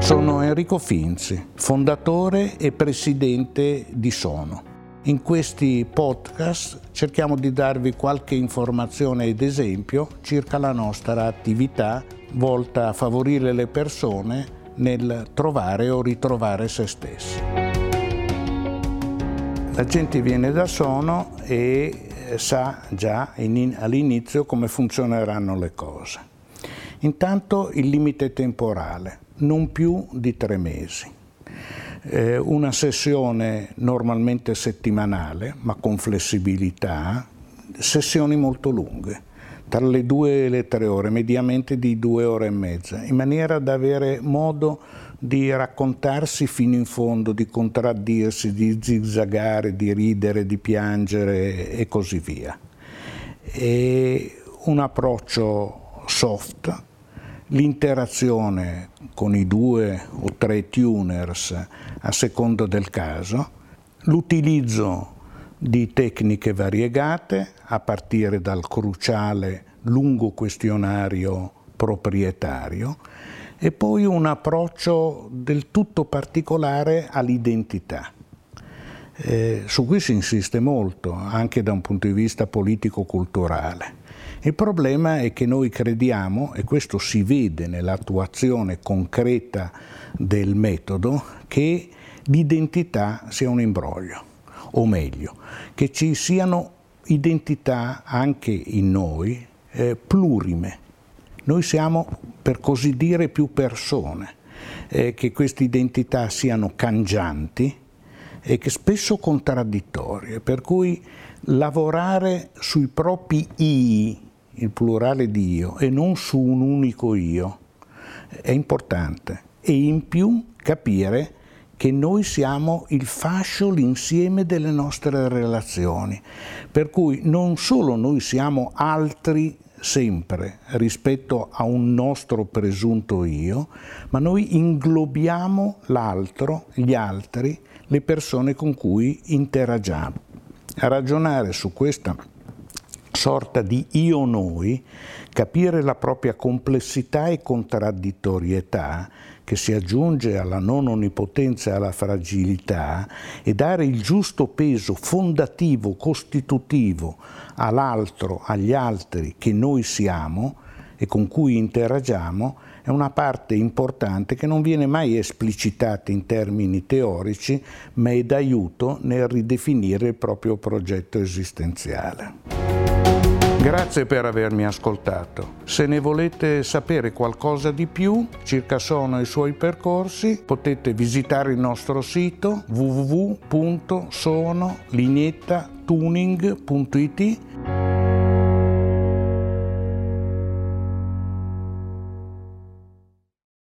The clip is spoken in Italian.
Sono Enrico Finzi, fondatore e presidente di Sono. In questi podcast cerchiamo di darvi qualche informazione ed esempio circa la nostra attività volta a favorire le persone nel trovare o ritrovare se stessi. La gente viene da Sono e sa già all'inizio come funzioneranno le cose. Intanto il limite temporale non più di tre mesi. Eh, una sessione normalmente settimanale, ma con flessibilità, sessioni molto lunghe, tra le due e le tre ore, mediamente di due ore e mezza, in maniera da avere modo di raccontarsi fino in fondo, di contraddirsi, di zigzagare, di ridere, di piangere e così via. E un approccio soft, l'interazione con i due o tre tuners a secondo del caso, l'utilizzo di tecniche variegate a partire dal cruciale lungo questionario proprietario e poi un approccio del tutto particolare all'identità. Eh, su cui si insiste molto, anche da un punto di vista politico-culturale. Il problema è che noi crediamo, e questo si vede nell'attuazione concreta del metodo, che l'identità sia un imbroglio, o meglio, che ci siano identità anche in noi eh, plurime. Noi siamo, per così dire, più persone, eh, che queste identità siano cangianti e che spesso contraddittorie, per cui lavorare sui propri i il plurale di io e non su un unico io. È importante. E in più capire che noi siamo il fascio, l'insieme delle nostre relazioni, per cui non solo noi siamo altri sempre rispetto a un nostro presunto io, ma noi inglobiamo l'altro, gli altri, le persone con cui interagiamo. A ragionare su questa sorta di io-noi, capire la propria complessità e contraddittorietà che si aggiunge alla non onnipotenza e alla fragilità e dare il giusto peso fondativo, costitutivo all'altro, agli altri che noi siamo e con cui interagiamo, è una parte importante che non viene mai esplicitata in termini teorici, ma è d'aiuto nel ridefinire il proprio progetto esistenziale. Grazie per avermi ascoltato. Se ne volete sapere qualcosa di più circa Sono e i suoi percorsi, potete visitare il nostro sito www.sonoliniettatuning.it